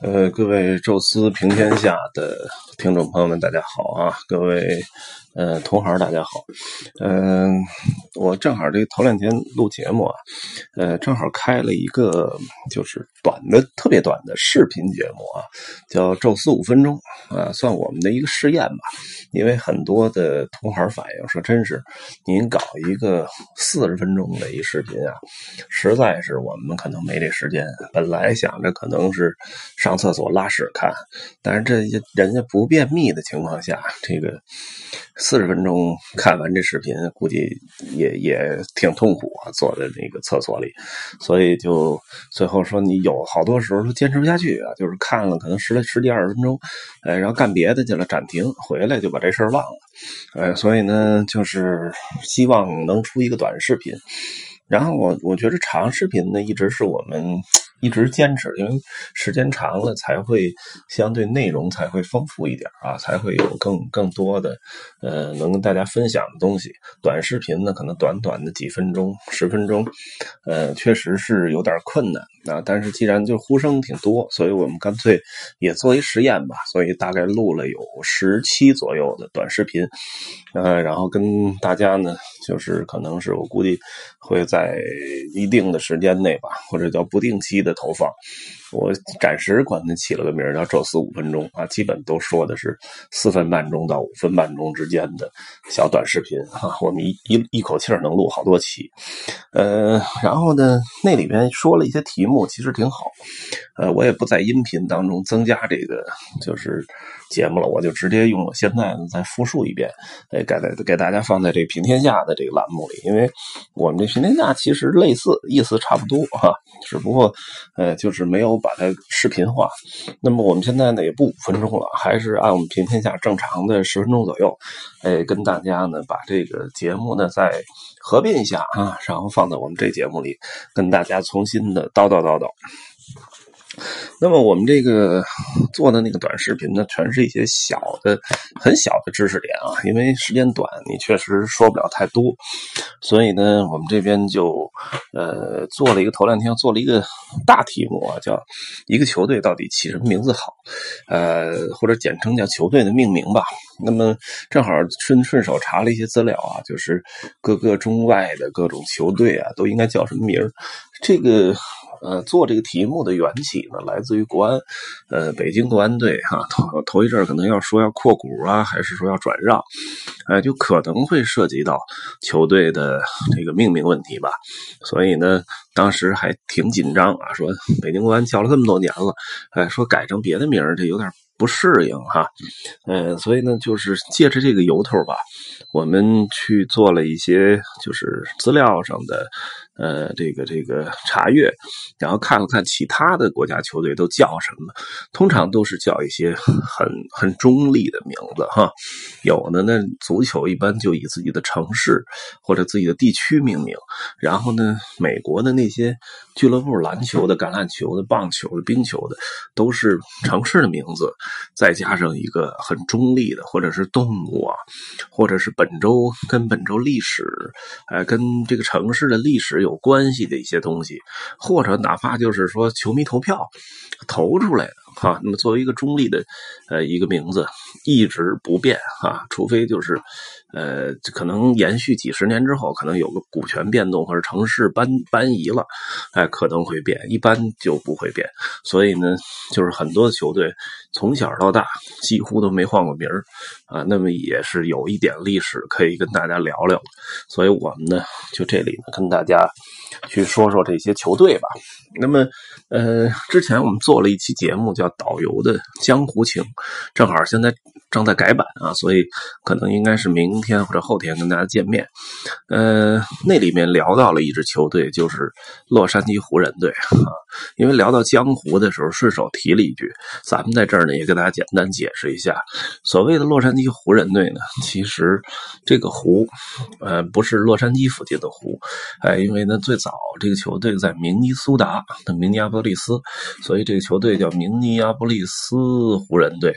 呃，各位宙斯平天下的听众朋友们，大家好啊！各位呃同行，大家好。嗯，我正好这头两天录节目啊，呃，正好开了一个就是短的、特别短的视频节目啊，叫“宙斯五分钟”啊，算我们的一个试验吧。因为很多的同行反映说，真是您搞一个四十分钟的一视频啊，实在是我们可能没这时间。本来想着可能是。上厕所拉屎看，但是这人家不便秘的情况下，这个四十分钟看完这视频，估计也也挺痛苦啊，坐在那个厕所里，所以就最后说你有好多时候都坚持不下去啊，就是看了可能十来十几二十分钟，哎，然后干别的去了，暂停，回来就把这事儿忘了，哎，所以呢，就是希望能出一个短视频，然后我我觉得长视频呢，一直是我们。一直坚持，因为时间长了才会相对内容才会丰富一点啊，才会有更更多的呃能跟大家分享的东西。短视频呢，可能短短的几分钟、十分钟，呃，确实是有点困难啊。但是既然就呼声挺多，所以我们干脆也做一实验吧。所以大概录了有十期左右的短视频，呃，然后跟大家呢，就是可能是我估计会在一定的时间内吧，或者叫不定期的。投放，我暂时管它起了个名叫“宙斯五分钟”啊，基本都说的是四分半钟到五分半钟之间的小短视频哈。我们一一一口气能录好多期，呃，然后呢，那里边说了一些题目，其实挺好。呃，我也不在音频当中增加这个就是节目了，我就直接用我现在再复述一遍，哎，给给给大家放在这平天下的这个栏目里，因为我们这平天下其实类似，意思差不多哈，只不过。呃，就是没有把它视频化。那么我们现在呢，也不五分钟了，还是按我们平天下正常的十分钟左右，哎，跟大家呢把这个节目呢再合并一下啊，然后放到我们这节目里，跟大家重新的叨叨叨叨。那么我们这个做的那个短视频呢，全是一些小的、很小的知识点啊，因为时间短，你确实说不了太多，所以呢，我们这边就呃做了一个头两天做了一个大题目啊，叫一个球队到底起什么名字好，呃，或者简称叫球队的命名吧。那么正好顺顺手查了一些资料啊，就是各个中外的各种球队啊，都应该叫什么名儿这个。呃，做这个题目的缘起呢，来自于国安，呃，北京国安队哈，头头一阵可能要说要扩股啊，还是说要转让，哎，就可能会涉及到球队的这个命名问题吧。所以呢，当时还挺紧张啊，说北京国安叫了这么多年了，哎，说改成别的名这有点不适应哈。呃，所以呢，就是借着这个由头吧，我们去做了一些就是资料上的。呃，这个这个查阅，然后看了看其他的国家球队都叫什么，通常都是叫一些很很中立的名字哈。有的呢，足球一般就以自己的城市或者自己的地区命名。然后呢，美国的那些俱乐部，篮球的、橄榄球的、棒球的、冰球的，都是城市的名字，再加上一个很中立的，或者是动物啊，或者是本周跟本周历史，呃，跟这个城市的历史。有有关系的一些东西，或者哪怕就是说球迷投票投出来的哈，那么作为一个中立的呃一个名字一直不变啊，除非就是呃可能延续几十年之后，可能有个股权变动或者城市搬搬移了，哎可能会变，一般就不会变。所以呢，就是很多球队从小到大几乎都没换过名儿啊，那么也是有一点历史可以跟大家聊聊。所以我们呢就这里呢跟大家。去说说这些球队吧。那么，呃，之前我们做了一期节目叫《导游的江湖情》，正好现在正在改版啊，所以可能应该是明天或者后天跟大家见面。呃，那里面聊到了一支球队，就是洛杉矶湖人队啊。因为聊到江湖的时候，顺手提了一句，咱们在这儿呢也给大家简单解释一下，所谓的洛杉矶湖人队呢，其实这个湖，呃，不是洛杉矶附近的湖，哎，因为呢最早这个球队在明尼苏达的明尼阿波利斯，所以这个球队叫明尼阿波利斯湖人队，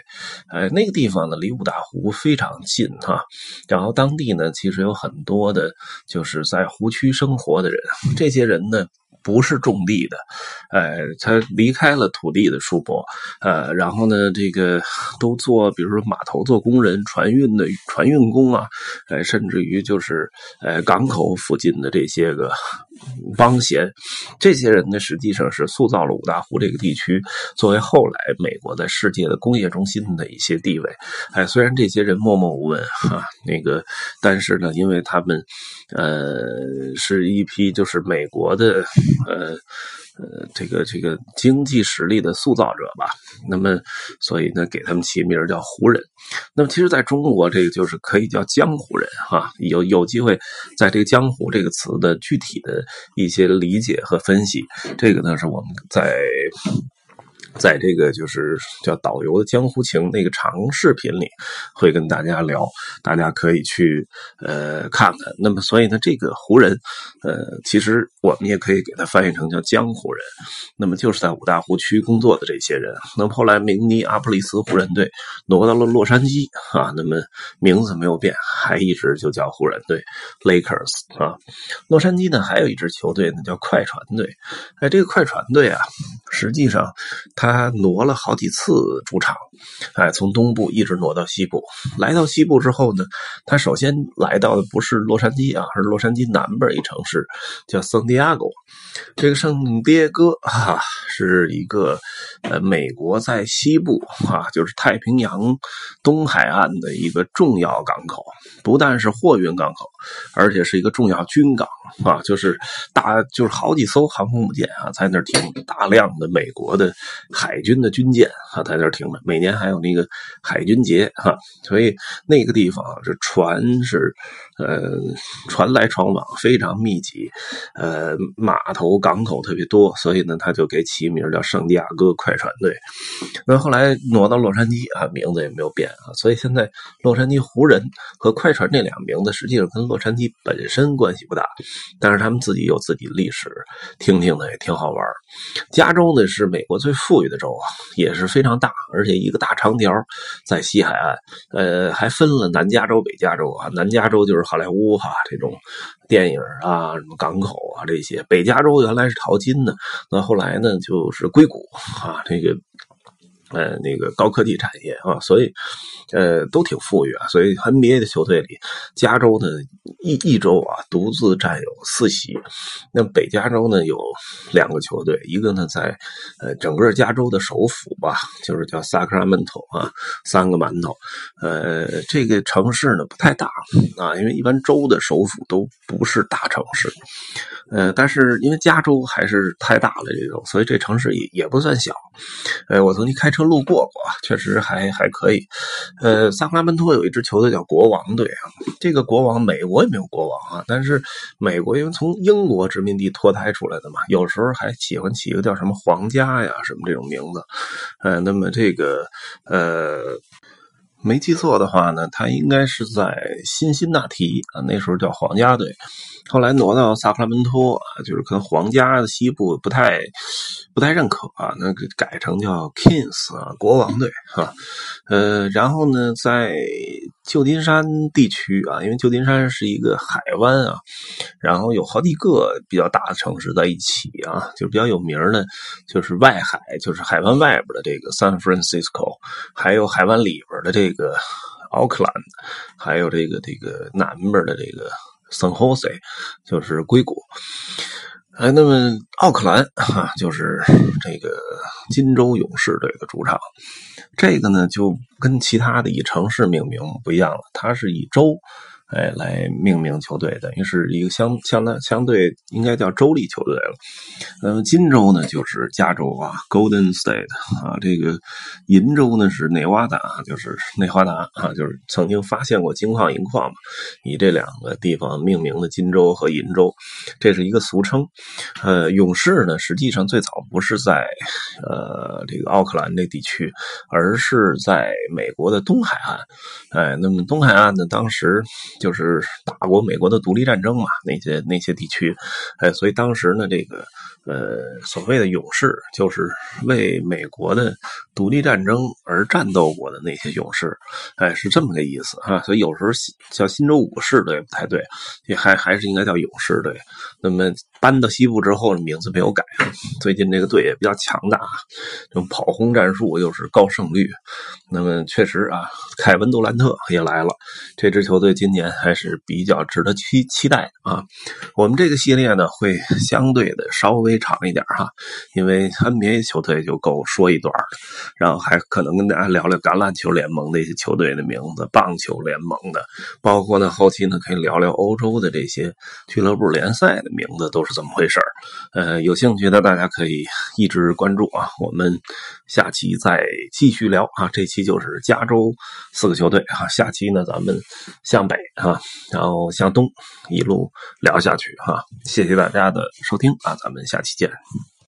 哎，那个地方离五大湖非常近哈，然后当地呢其实有很多的就是在湖区生活的人，这些人呢。不是种地的，哎，他离开了土地的束缚，呃，然后呢，这个都做，比如说码头做工人、船运的船运工啊，呃，甚至于就是呃港口附近的这些个帮闲，这些人呢，实际上是塑造了五大湖这个地区作为后来美国在世界的工业中心的一些地位。哎，虽然这些人默默无闻哈，那个，但是呢，因为他们呃是一批就是美国的。呃呃，这个这个经济实力的塑造者吧，那么所以呢，给他们起名叫湖人。那么其实在中国，这个就是可以叫江湖人哈。有有机会在这个“江湖”这个词的具体的一些理解和分析，这个呢是我们在。在这个就是叫导游的江湖情那个长视频里，会跟大家聊，大家可以去呃看看。那么，所以呢，这个湖人，呃，其实我们也可以给它翻译成叫江湖人。那么，就是在五大湖区工作的这些人。那么后来，明尼阿普利斯湖人队挪到了洛杉矶啊，那么名字没有变，还一直就叫湖人队 （Lakers） 啊。洛杉矶呢，还有一支球队呢，叫快船队。哎，这个快船队啊，实际上它。他挪了好几次主场，哎，从东部一直挪到西部。来到西部之后呢，他首先来到的不是洛杉矶啊，而是洛杉矶南边一城市叫圣地亚哥。这个圣迭戈啊，是一个呃美国在西部啊，就是太平洋东海岸的一个重要港口。不但是货运港口，而且是一个重要军港啊，就是大就是好几艘航空母舰啊，在那儿停，大量的美国的。海军的军舰啊，在那儿停着，每年还有那个海军节哈，所以那个地方这船是呃船来船往，非常密集，呃码头港口特别多，所以呢，他就给起名叫圣地亚哥快船队。那后来挪到洛杉矶啊，名字也没有变啊，所以现在洛杉矶湖人和快船这两名字实际上跟洛洛杉矶本身关系不大，但是他们自己有自己历史，听听呢也挺好玩。加州呢是美国最富裕。的州啊也是非常大，而且一个大长条在西海岸，呃，还分了南加州、北加州啊。南加州就是好莱坞哈，这种电影啊、什么港口啊这些。北加州原来是淘金的，那后来呢就是硅谷啊，这个。呃，那个高科技产业啊，所以，呃，都挺富裕啊。所以 NBA 的球队里，加州呢一一州啊，独自占有四席。那北加州呢有两个球队，一个呢在呃整个加州的首府吧，就是叫 Sacramento 啊，三个馒头。呃，这个城市呢不太大啊，因为一般州的首府都不是大城市。呃，但是因为加州还是太大了这种，所以这城市也也不算小。呃，我曾经开车路过过，确实还还可以。呃，萨克拉门托有一支球队叫国王队啊，这个国王美国也没有国王啊，但是美国因为从英国殖民地脱胎出来的嘛，有时候还喜欢起一个叫什么皇家呀什么这种名字。呃，那么这个呃。没记错的话呢，他应该是在辛辛那提啊，那时候叫皇家队，后来挪到萨克拉门托啊，就是可能皇家的西部不太不太认可啊，那个改成叫 Kings 啊，国王队哈，呃，然后呢，在旧金山地区啊，因为旧金山是一个海湾啊，然后有好几个比较大的城市在一起啊，就比较有名的，就是外海，就是海湾外边的这个 San Francisco，还有海湾里边的这。这这个奥克兰，还有这个这个南边的这个圣何塞，就是硅谷。哎，那么奥克兰哈，就是这个金州勇士队的主场。这个呢，就跟其他的以城市命名不一样了，它是以州。哎，来命名球队，等于是一个相相当相对应该叫州立球队了。呃，金州呢就是加州啊，Golden State 啊，这个银州呢是内华达，就是内华达啊，就是曾经发现过金矿银矿嘛，以这两个地方命名的金州和银州，这是一个俗称。呃，勇士呢实际上最早不是在呃这个奥克兰这地区，而是在美国的东海岸。哎，那么东海岸呢，当时。就是打过美国的独立战争嘛，那些那些地区，哎，所以当时呢，这个呃，所谓的勇士就是为美国的独立战争而战斗过的那些勇士，哎，是这么个意思啊。所以有时候叫新州武士队不太对，也还还是应该叫勇士队。那么搬到西部之后，名字没有改。最近这个队也比较强大，这种跑轰战术又是高胜率。那么确实啊，凯文杜兰特也来了，这支球队今年还是比较值得期期待啊。我们这个系列呢，会相对的稍微。长一点哈，因为 NBA 球队就够说一段然后还可能跟大家聊聊橄榄球联盟的一些球队的名字，棒球联盟的，包括呢后期呢可以聊聊欧洲的这些俱乐部联赛的名字都是怎么回事呃，有兴趣的大家可以一直关注啊，我们下期再继续聊啊，这期就是加州四个球队哈，下期呢咱们向北啊，然后向东一路聊下去哈，谢谢大家的收听啊，咱们下。期见。